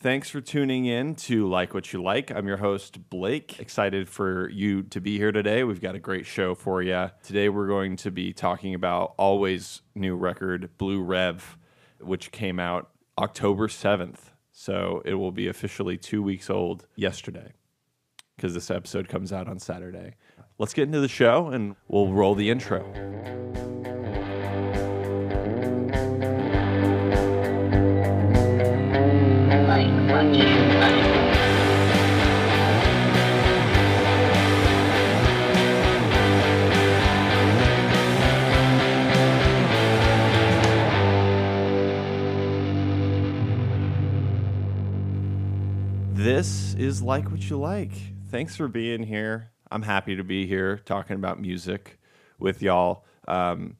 Thanks for tuning in to Like What You Like. I'm your host, Blake. Excited for you to be here today. We've got a great show for you. Today, we're going to be talking about Alvvays new record, Blue Rev, which came out October 7th. So it will be officially two weeks old yesterday because this episode comes out on Saturday. Let's get into the show and we'll roll the intro. This is Like What You Like. Thanks for being here. I'm happy to be here talking about music with y'all. Um,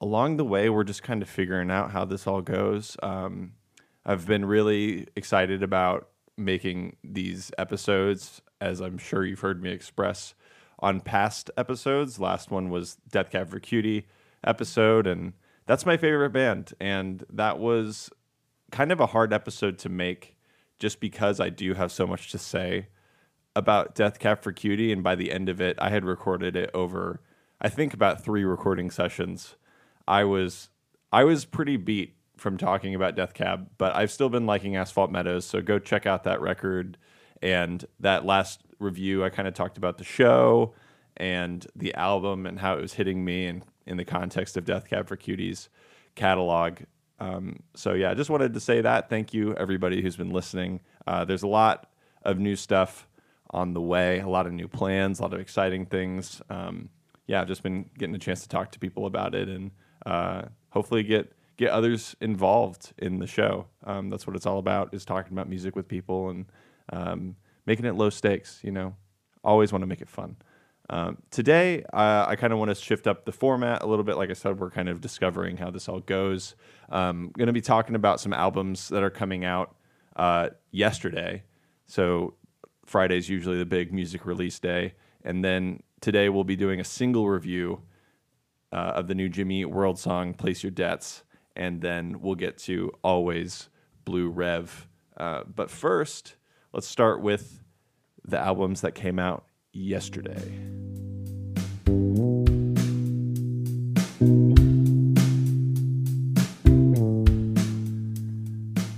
along the way, we're just kind of figuring out how this all goes. Um, I've been really excited about making these episodes, as I'm sure you've heard me express on past episodes. Last one was Death Cab for Cutie episode, and that's my favorite band. And that was kind of a hard episode to make just because I do have so much to say about Death Cab for Cutie. And by the end of it, I had recorded it over, I think, about three recording sessions. I was I was pretty beat from talking about Death Cab, but I've still been liking Asphalt Meadows. So go check out that record. And that last review, I kind of talked about the show and the album and how it was hitting me and in the context of Death Cab for Cutie's catalog. Um, so yeah, I just wanted to say that. Thank you everybody who's been listening. Uh, there's a lot of new stuff on the way, a lot of new plans, a lot of exciting things. Um, yeah, I've just been getting a chance to talk to people about it and uh, hopefully get get others involved in the show. Um, that's what it's all about: is talking about music with people and um, making it low stakes. You know, always want to make it fun. Um, today, I kind of want to shift up the format a little bit. Like I said, we're kind of discovering how this all goes. Um, going to be talking about some albums that are coming out uh, yesterday. So Friday's usually the big music release day, and then today we'll be doing a single review uh, of the new Jimmy World song "Place Your Debts," and then we'll get to "Alvvays Blue Rev." Uh, but first, let's start with the albums that came out yesterday.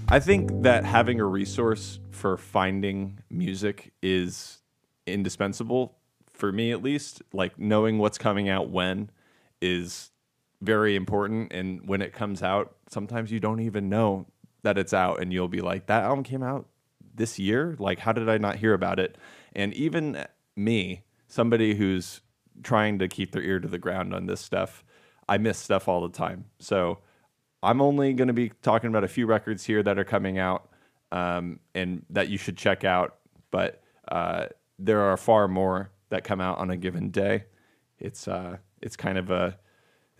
I think that having a resource for finding music is indispensable for me at least. Like knowing what's coming out when is very important and when it comes out, sometimes you don't even know that it's out and you'll be like that album came out this year? Like how did I not hear about it? And even me, somebody who's trying to keep their ear to the ground on this stuff, I miss stuff all the time. So I'm only going to be talking about a few records here that are coming out um, and that you should check out. But uh, there are far more that come out on a given day. It's uh, it's kind of a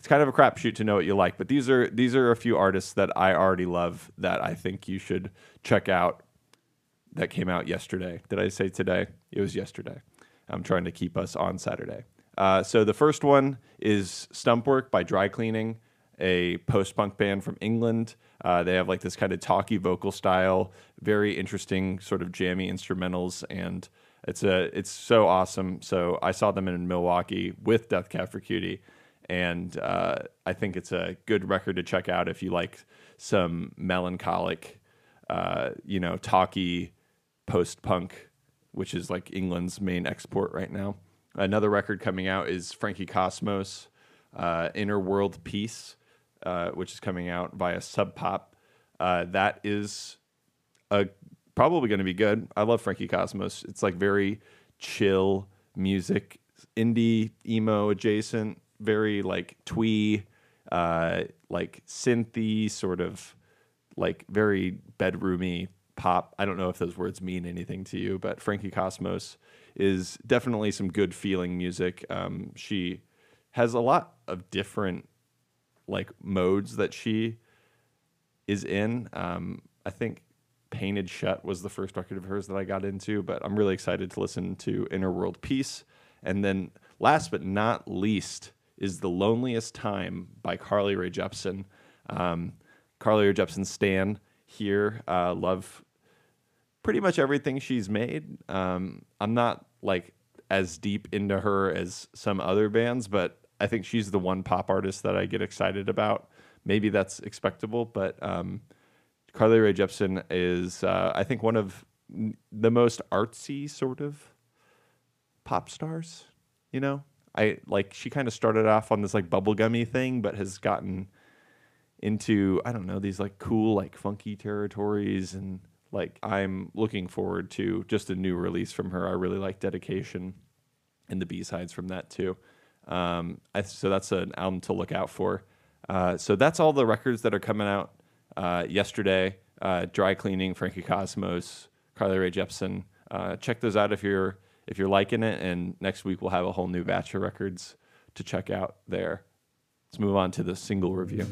it's kind of a crapshoot to know what you like. But these are these are a few artists that I already love that I think you should check out. That came out yesterday. Did I say today? It was yesterday. I'm trying to keep us on Saturday. Uh, so the first one is Stumpwork by Dry Cleaning, a post punk band from England. Uh, they have like this kind of talky vocal style, very interesting sort of jammy instrumentals, and it's a it's so awesome. So I saw them in Milwaukee with Death Cab for Cutie, and uh, I think it's a good record to check out if you like some melancholic, uh, you know, talky post punk, which is like England's main export right now. Another record coming out is Frankie Cosmos, uh, Inner World Peace, uh, which is coming out via Sub Pop. Uh, that is a, probably going to be good. I love Frankie Cosmos. It's like very chill music, indie, emo adjacent, very like twee, uh, like synthy, sort of like very bedroomy pop. I don't know if those words mean anything to you, but Frankie Cosmos is definitely some good feeling music. Um, she has a lot of different like modes that she is in. Um, I think Painted Shut was the first record of hers that I got into, but I'm really excited to listen to Inner World Peace. And then last but not least is The Loneliest Time by Carly Rae Jepsen. Um, Carly Rae Jepsen Stan here. Uh, love pretty much everything she's made. Um, I'm not like as deep into her as some other bands, but I think she's the one pop artist that I get excited about. Maybe that's expectable, but um, Carly Rae Jepsen is, uh, I think, one of the most artsy sort of pop stars. You know, I like she kind of started off on this like bubblegummy thing, but has gotten into I don't know these like cool like funky territories and like I'm looking forward to just a new release from her. I really like Dedication and the B sides from that too. Um, I, so that's an album to look out for. Uh, so that's all the records that are coming out uh, yesterday. Uh, Dry Cleaning, Frankie Cosmos, Carly Rae Jepsen. Uh, check those out if you're if you're liking it. And next week we'll have a whole new batch of records to check out there. Let's move on to the single review.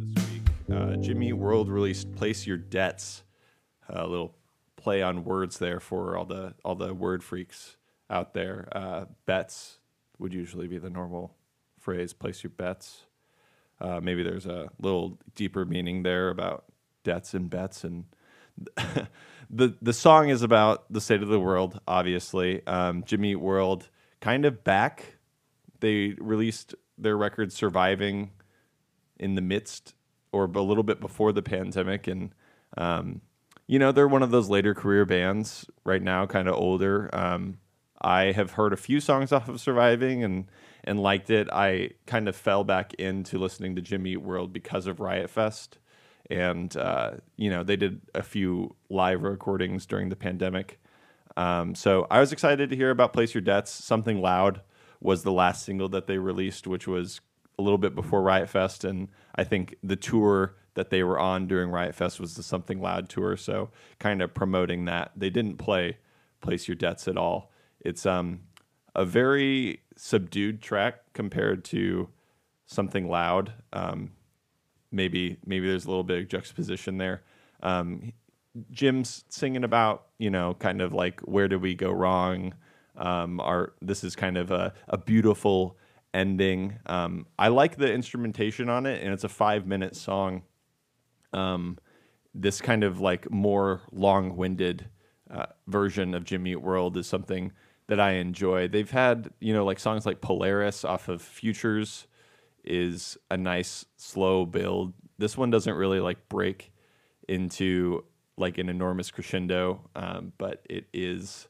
This week, uh, Jimmy World released "Place Your Debts," a little play on words there for all the all the word freaks out there. Uh, bets would usually be the normal phrase. Place your bets. Uh, maybe there's a little deeper meaning there about debts and bets and the the song is about the state of the world obviously. Um, jimmy Eat world kind of back. They released their record surviving in the midst or a little bit before the pandemic. And um, you know they're one of those later career bands right now kind of older. Um, i have heard a few songs off of surviving and and liked it. I kind of fell back into listening to jimmy Eat world because of riot fest. And uh, you know they did a few live recordings during the pandemic. Um, so i was excited to hear about place your debts. Something loud was the last single that they released which was a little bit before riot fest. And i think the tour that they were on during riot fest was the something loud tour. So kind of promoting that. They didn't play place your debts at all it's um, a very subdued track compared to something loud um, maybe maybe there's a little bit of juxtaposition there. Um, Jim's singing about you know kind of like where did we go wrong. Um, our this is kind of a, a beautiful ending. Um, I like the instrumentation on it, and it's a five minute song. Um, this kind of like more long winded uh, version of Jimmy World is something that I enjoy. They've had you know like songs like Polaris off of Futures is a nice slow build. This one doesn't really like break into like an enormous crescendo, um, but it is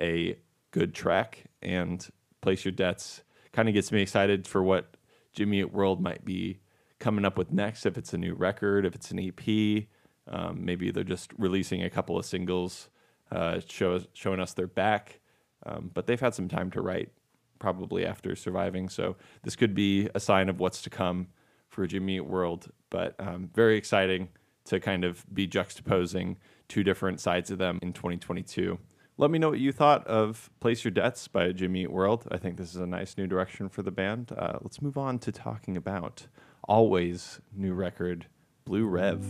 a good track. And Place Your Debts kind of gets me excited for what Jimmy Eat World might be coming up with next. If it's a new record, if it's an EP, um, maybe they're just releasing a couple of singles, uh, show, showing us their back. Um, but they've had some time to write probably after surviving. So this could be a sign of what's to come for Jimmy World. But um, very exciting to kind of be juxtaposing two different sides of them in 2022. Let me know what you thought of Place Your Debts by Jimmy World. I think this is a nice new direction for the band. Uh, let's move on to talking about Alvvays new record, Blue Rev.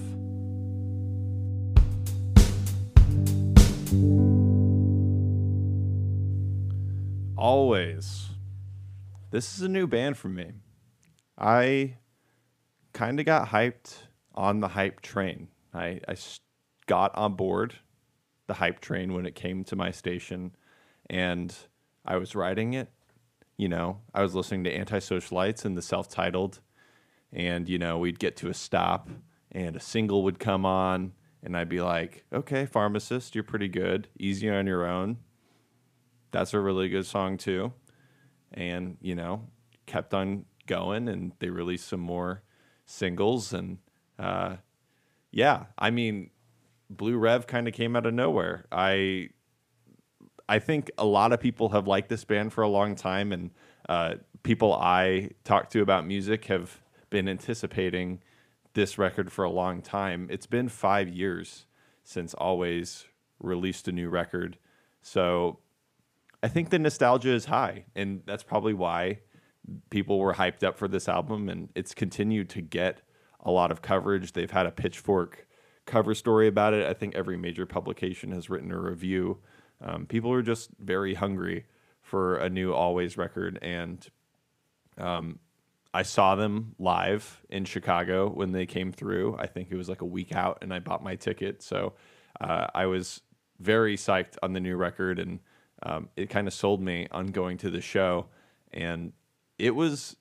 Alvvays. This is a new band for me. I kind of got hyped on the hype train. I, I got on board the hype train when it came to my station and I was riding it. You know, I was listening to Antisocialites and the self titled, and, you know, we'd get to a stop and a single would come on, and I'd be like, okay, pharmacist, you're pretty good. Easy on your own. That's a really good song, too. And, you know, kept on going, and they released some more singles. And, uh, yeah, I mean, Blue Rev kind of came out of nowhere. I I think a lot of people have liked this band for a long time, and uh, people I talk to about music have been anticipating this record for a long time. It's been five years since Alvvays released a new record, so I think the nostalgia is high, and that's probably why people were hyped up for this album, and it's continued to get a lot of coverage. They've had a Pitchfork cover story about it. I think every major publication has written a review. Um, people are just very hungry for a new Alvvays record, and um, I saw them live in Chicago when they came through. I think it was like a week out, and I bought my ticket. So uh, I was very psyched on the new record, and um, it kind of sold me on going to the show. And it was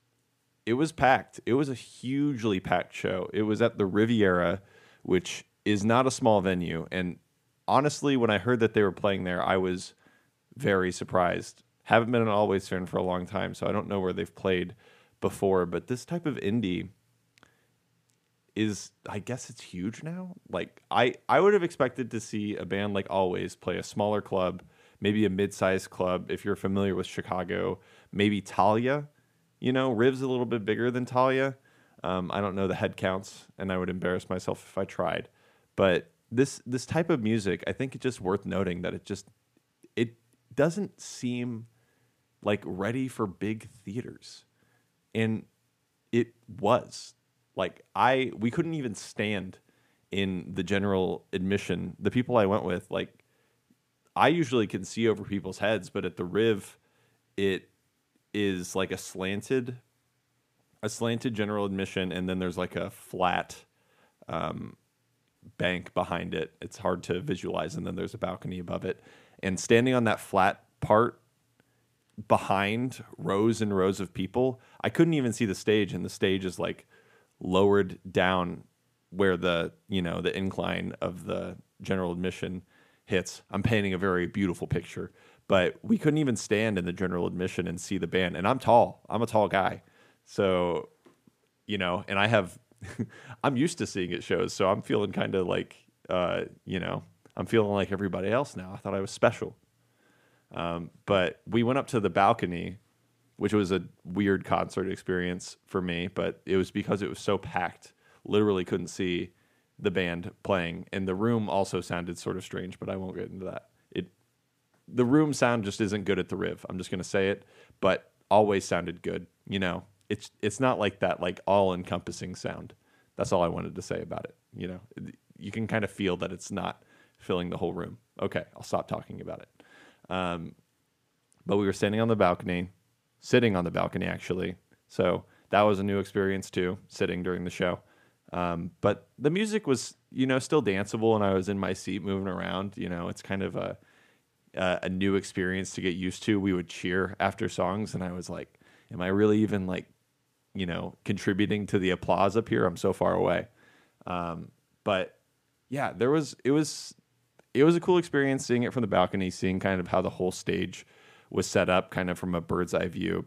it was packed. It was a hugely packed show. It was at the Riviera, which is not a small venue. And honestly, when I heard that they were playing there, I was very surprised. Haven't been an Alvvays fan for a long time, so I don't know where they've played before. But this type of indie is, I guess, it's huge now. Like I, I would have expected to see a band like Alvvays play a smaller club, maybe a mid-sized club. If you're familiar with Chicago, maybe Thalia. You know, Riv's a little bit bigger than Thalia. Um, I don't know the head counts, and I would embarrass myself if I tried. But this this type of music, I think it's just worth noting that it just it doesn't seem like ready for big theaters, and it was like I we couldn't even stand in the general admission. The people I went with, like I usually can see over people's heads, but at the Riv, it is like a slanted a slanted general admission and then there's like a flat um, bank behind it. It's hard to visualize and then there's a balcony above it. And standing on that flat part behind rows and rows of people i couldn't even see the stage and the stage is like lowered down where the you know the incline of the general admission hits. I'm painting a very beautiful picture. But we couldn't even stand in the general admission and see the band. And i'm tall. I'm a tall guy. So you know and i have i'm used to seeing it shows. So i'm feeling kind of like uh, you know i'm feeling like everybody else now. I thought i was special. Um, but we went up to the balcony which was a weird concert experience for me. But it was because it was so packed. Literally couldn't see the band playing and the room also sounded sort of strange but i won't get into that it the room sound just isn't good at the Riv. I'm just gonna say it, but Alvvays sounded good. You know, it's it's not like that like all encompassing sound. That's all I wanted to say about it. You know, you can kind of feel that it's not filling the whole room. Okay, I'll stop talking about it. Um, but we were standing on the balcony, sitting on the balcony actually. So that was a new experience too, sitting during the show. Um, but the music was, you know, still danceable, and I was in my seat moving around. You know, it's kind of a uh, a new experience to get used to. We would cheer after songs, and I was like, "Am I really even like, you know, contributing to the applause up here? I'm so far away." Um, but yeah, there was it was it was a cool experience seeing it from the balcony, seeing kind of how the whole stage was set up, kind of from a bird's eye view.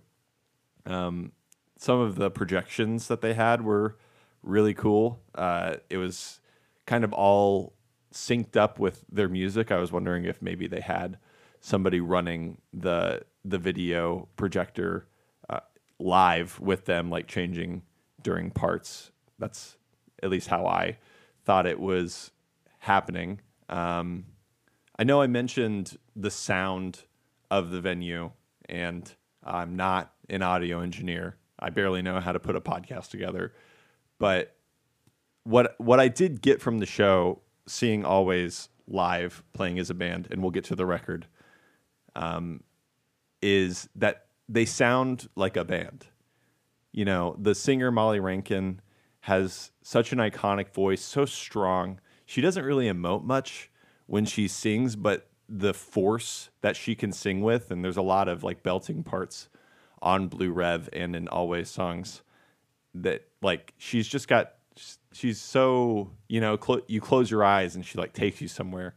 Um, some of the projections that they had were really cool. Uh, it was kind of all synced up with their music. I was wondering if maybe they had somebody running the the video projector uh, live with them, like changing during parts. That's at least how I thought it was happening. Um, I know I mentioned the sound of the venue, and I'm not an audio engineer. I barely know how to put a podcast together, but what what I did get from the show seeing Alvvays live playing as a band, and we'll get to the record, um, is that they sound like a band. You know, the singer Molly Rankin has such an iconic voice, so strong. She doesn't really emote much when she sings, but the force that she can sing with, and there's a lot of like belting parts on Blue Rev and in Alvvays songs that like she's just got she's so you know cl- you close your eyes and she like takes you somewhere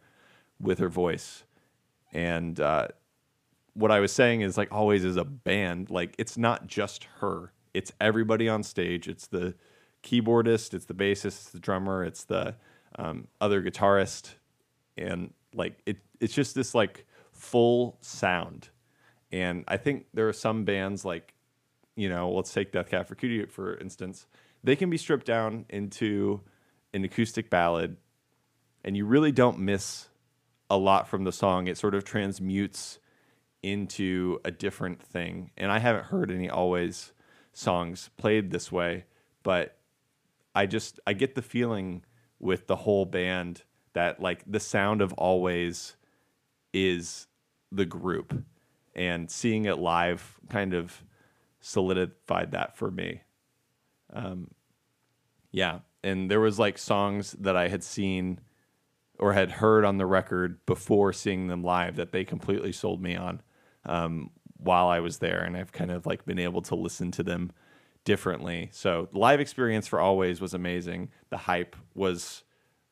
with her voice. And uh, what i was saying is like Alvvays is a band. Like it's not just her. It's everybody on stage. It's the keyboardist it's the bassist it's the drummer it's the um, other guitarist. And like it it's just this like full sound. And i think there are some bands like you know let's take death cab for cutie for instance. They can be stripped down into an acoustic ballad and you really don't miss a lot from the song. It sort of transmutes into a different thing. And i haven't heard any Alvvays songs played this way but i just i get the feeling with the whole band that like the sound of Alvvays is the group. And seeing it live kind of solidified that for me Yeah, and there was like songs that I had seen or had heard on the record before seeing them live that they completely sold me on um, while I was there, and I've kind of like been able to listen to them differently. So the live experience for Alvvays was amazing. The hype was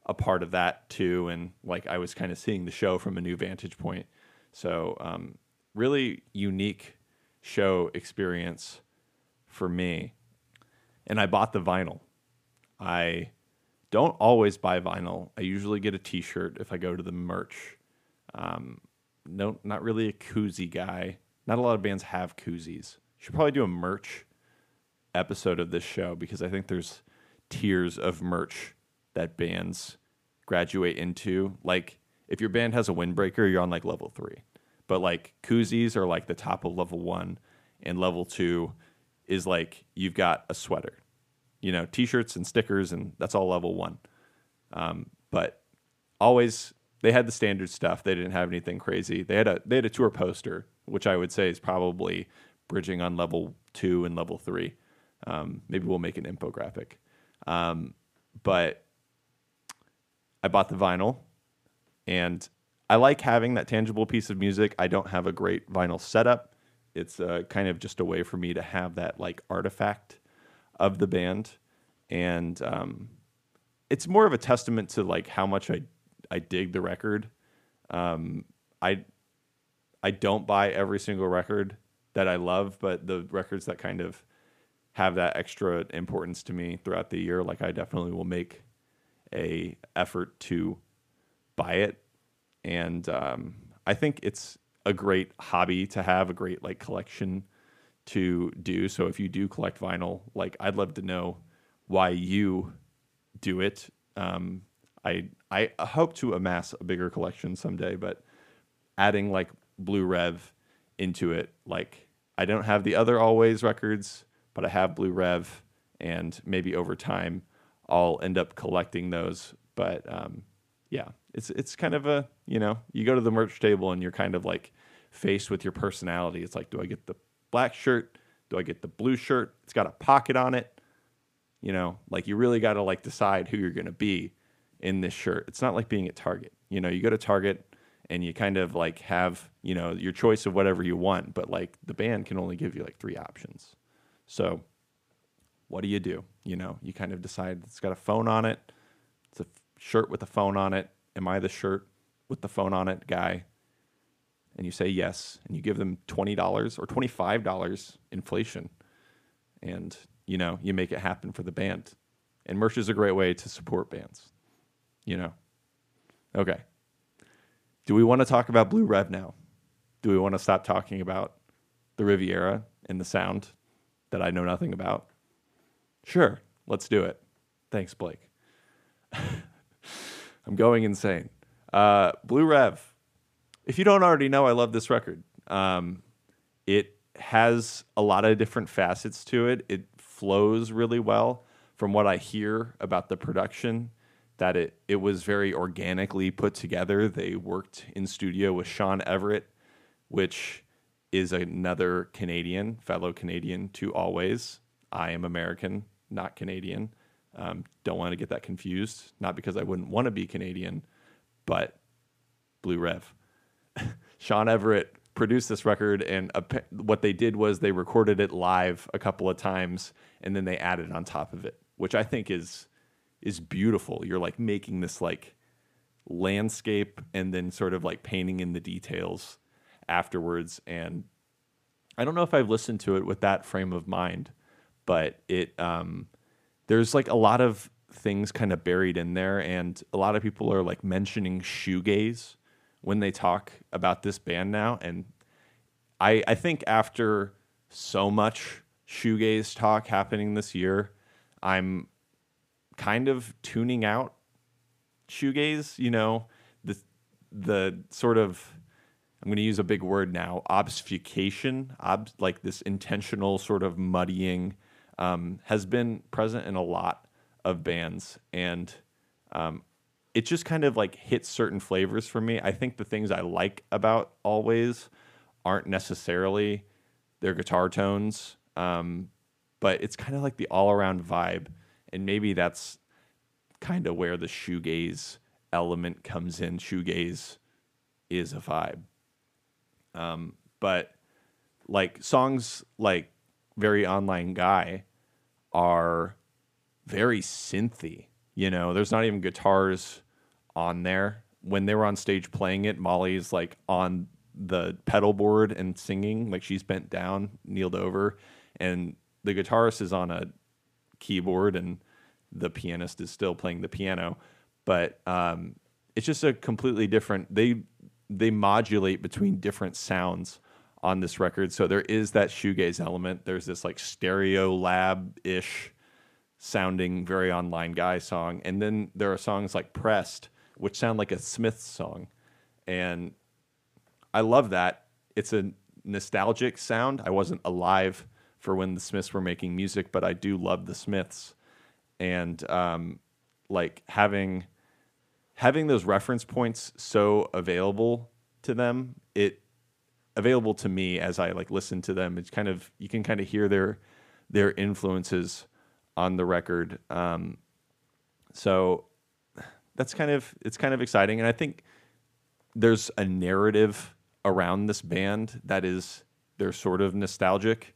a part of that too, and like I was kind of seeing the show from a new vantage point. So um, really unique show experience for me. And I bought the vinyl. I don't always buy vinyl. I usually get a T-shirt if I go to the merch. Um, no, not really a koozie guy. Not a lot of bands have koozies. Should probably do a merch episode of this show because I think there's tiers of merch that bands graduate into. Like if your band has a windbreaker, you're on like level three. But like koozies are like the top of level one, and level two is like you've got a sweater you know, t-shirts and stickers, and that's all level one. Um, but Alvvays they had the standard stuff. They didn't have anything crazy. They had a they had a tour poster, which I would say is probably bridging on level two and level three. Um, maybe we'll make an infographic. Um, but I bought the vinyl, and I like having that tangible piece of music. I don't have a great vinyl setup. It's uh, kind of just a way for me to have that like artifact of the band, and um, it's more of a testament to like how much I I dig the record. Um, I I don't buy every single record that I love, but the records that kind of have that extra importance to me throughout the year, like I definitely will make a effort to buy it, and um, I think it's a great hobby to have, a great like collection to do. So if you do collect vinyl, like I'd love to know why you do it. Um, I I hope to amass a bigger collection someday, but adding like Blue Rev into it, like I don't have the other Alvvays records, but I have Blue Rev, and maybe over time I'll end up collecting those. But um, yeah, it's it's kind of a you know you go to the merch table and you're kind of like faced with your personality. It's like, do I get the black shirt? Do I get the blue shirt? It's got a pocket on it. You know, like you really got to like decide who you're to be in this shirt. It's not like being at Target. You know, you go to Target and you kind of like have, you know, your choice of whatever you want, but like the band can only give you like three options. So, what do you do? You know, you kind of decide it's got a phone on it. It's a shirt with a phone on it. Am I the shirt with the phone on it guy? and you say yes, and you give them twenty dollars or twenty five dollars inflation, and you know you make it happen for the band. And merch is a great way to support bands. You know. Okay. Do we want to talk about Blue Rev now? Do we want to stop talking about the Riviera and the sound that I know nothing about? Sure, let's do it. Thanks, Blake. I'm going insane. Uh, Blue Rev if you don't already know, I love this record. Um, it has a lot of different facets to it. It flows really well. From what I hear about the production, that it it was very organically put together. They worked in studio with Shawn Everett, which is another Canadian, fellow Canadian to Alvvays. I am American, not Canadian. Um, don't want to get that confused. Not because I wouldn't want to be Canadian, but Blue Rev. Shawn Everett produced this record, and what they did was they recorded it live a couple of times, and then they added on top of it, which I think is is beautiful. You're like making this like landscape, and then sort of like painting in the details afterwards. And I don't know if I've listened to it with that frame of mind, but it um, there's like a lot of things kind of buried in there, and a lot of people are like mentioning shoegaze when they talk about this band now. And I, I think after so much shoegaze talk happening this year, I'm kind of tuning out shoegaze. You know, the the sort of I'm going to use a big word now, obfuscation, ob, like this intentional sort of muddying, um, has been present in a lot of bands, and um, it just kind of like hits certain flavors for me. I think the things I like about Alvvays aren't necessarily their guitar tones, um, but it's kind of like the all around vibe, and maybe that's kind of where the shoegaze element comes in. Shoegaze is a vibe, um, but like songs like "Very Online Guy" are very synthy. You know, there's not even guitars on there. When they were on stage playing it, Molly's like on the pedal board and singing, like she's bent down, kneeled over, and the guitarist is on a keyboard and the pianist is still playing the piano. But um, it's just a completely different. They they modulate between different sounds on this record, so there is that shoegaze element. There's this like Stereolab ish sounding very online guy song. And then there are songs like Pressed, which sound like a Smiths song. And I love that. It's a nostalgic sound. I wasn't alive for when the Smiths were making music, but I do love the Smiths. And um, like having having those reference points so available to them, it available to me as I like listen to them. It's kind of you can kind of hear their their influences on the record. Um, so that's kind of it's kind of exciting, and I think there's a narrative around this band that is they're sort of nostalgic.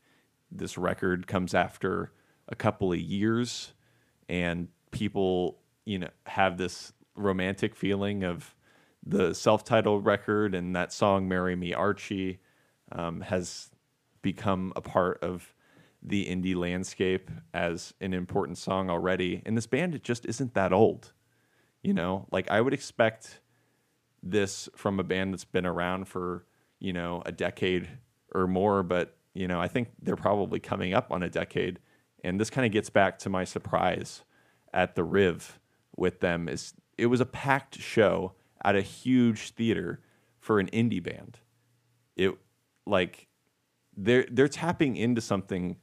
This record comes after a couple of years, and people you know have this romantic feeling of the self-titled record and that song "Marry Me, Archie" um, has become a part of the indie landscape as an important song already. And this band it just isn't that old. You know, like I would expect this from a band that's been around for, you know, a decade or more, but you know, I think they're probably coming up on a decade. And this kind of gets back to my surprise at the Riv with them is it was a packed show at a huge theater for an indie band. It like they're they're tapping into something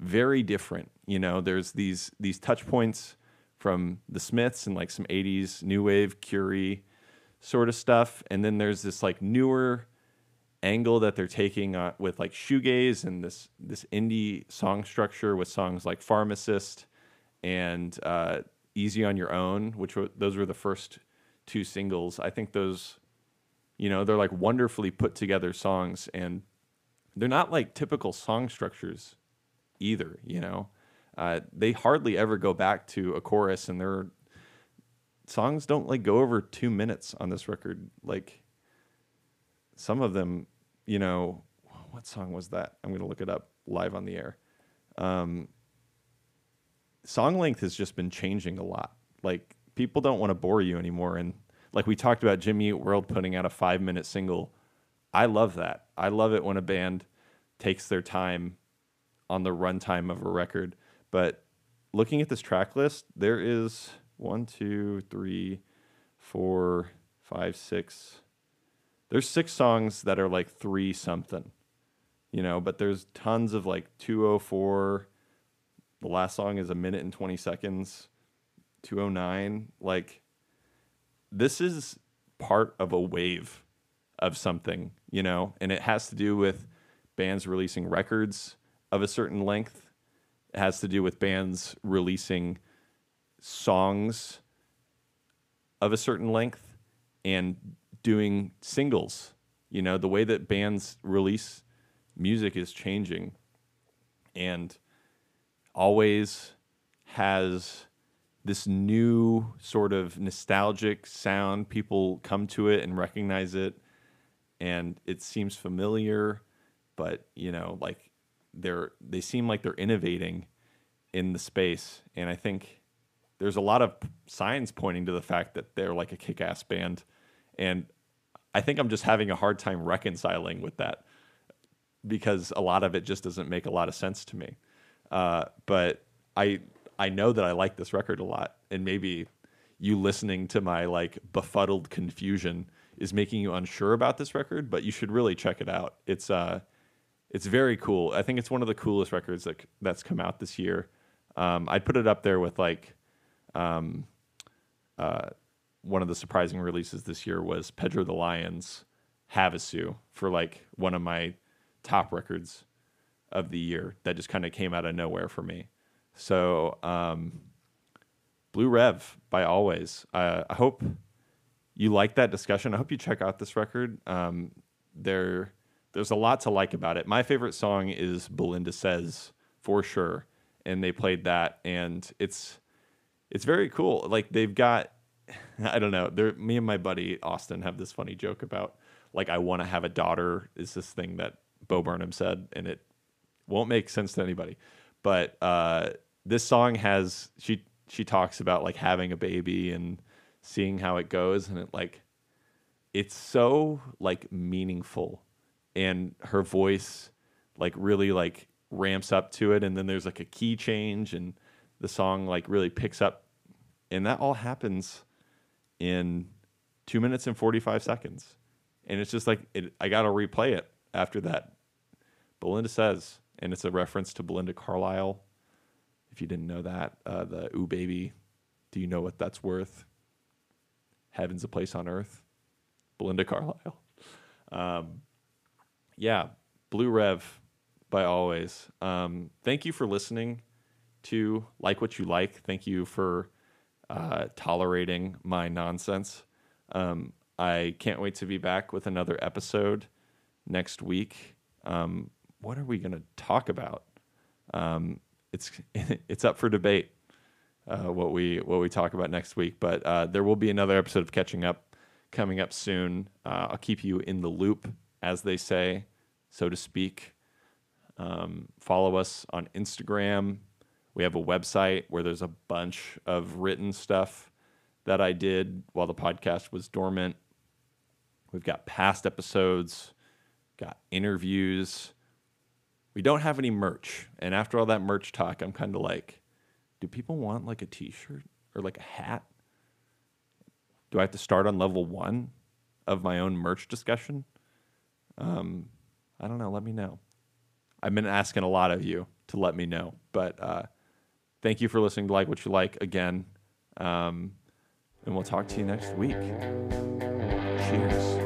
very different. You know, there's these these touch points from the Smiths and like some '80s new wave Curie sort of stuff, and then there's this like newer angle that they're taking uh, with like shoegaze and this this indie song structure with songs like Pharmacist and uh, Easy on Your Own, which were, those were the first two singles. I think those, you know, they're like wonderfully put together songs and they're not like typical song structures either. You know, uh, they hardly ever go back to a chorus, and their songs don't like go over two minutes on this record. Like some of them, you know, what song was that? I'm gonna look it up live on the air. Um, song length has just been changing a lot. Like people don't want to bore you anymore, and like we talked about Jimmy Eat World putting out a five minute single. I love that. I love it when a band takes their time on the runtime of a record. But looking at this track list, there is one, two, three, four, five, six. There's six songs that are like three something, you know, but there's tons of like 204. The last song is a minute and 20 seconds, 209. Like, this is part of a wave of something, you know, and it has to do with bands releasing records of a certain length. It has to do with bands releasing songs of a certain length and doing singles. You know, the way that bands release music is changing and Alvvays has this new sort of nostalgic sound. People come to it and recognize it, and it seems familiar, but you know, like they're they seem like they're innovating in the space, and I think there's a lot of signs pointing to the fact that they're like a kick-ass band, and I think I'm just having a hard time reconciling with that because a lot of it just doesn't make a lot of sense to me. Uh, but I I know that I like this record a lot, and maybe you listening to my like befuddled confusion is making you unsure about this record, but you should really check it out. It's uh it's very cool. I think it's one of the coolest records that that's come out this year. Um, I'd put it up there with like um, uh, one of the surprising releases this year was Pedro the Lion's Havasu for like one of my top records of the year that just kind of came out of nowhere for me. So, um, Blue Rev by Alvvays. Uh, I hope you like that discussion. I hope you check out this record. Um, there, there's a lot to like about it. My favorite song is Belinda Says for sure, and they played that, and it's it's very cool. Like they've got, I don't know. They're, me and my buddy Austin have this funny joke about like I want to have a daughter. Is this thing that Bo Burnham said, and it won't make sense to anybody. But uh, this song has she she talks about like having a baby and seeing how it goes, and it like it's so like meaningful, and her voice like really like ramps up to it, and then there's like a key change, and the song like really picks up, and that all happens in two minutes and forty five seconds, and it's just like it, I got to replay it after that. Belinda says, and it's a reference to Belinda Carlisle. If you didn't know that, uh, the "Ooh baby, do you know what that's worth?" Heaven's a place on earth. Belinda Carlisle. Um, yeah, Blue Rev by Alvvays. Um, thank you for listening to Like What You Like. Thank you for uh, tolerating my nonsense. Um, I can't wait to be back with another episode next week. Um, what are we going to talk about? Um, it's it's up for debate uh, what we what we talk about next week, but uh, there will be another episode of Catching Up coming up soon. Uh, I'll keep you in the loop, as they say, so to speak. Um, follow us on Instagram. We have a website where there's a bunch of written stuff that I did while the podcast was dormant. We've got past episodes, got interviews. We don't have any merch. And after all that merch talk, I'm kind of like, do people want like a t shirt or like a hat? Do I have to start on level one of my own merch discussion? Um, I don't know. Let me know. I've been asking a lot of you to let me know. But uh, thank you for listening to Like What You Like again. Um, and we'll talk to you next week. Cheers.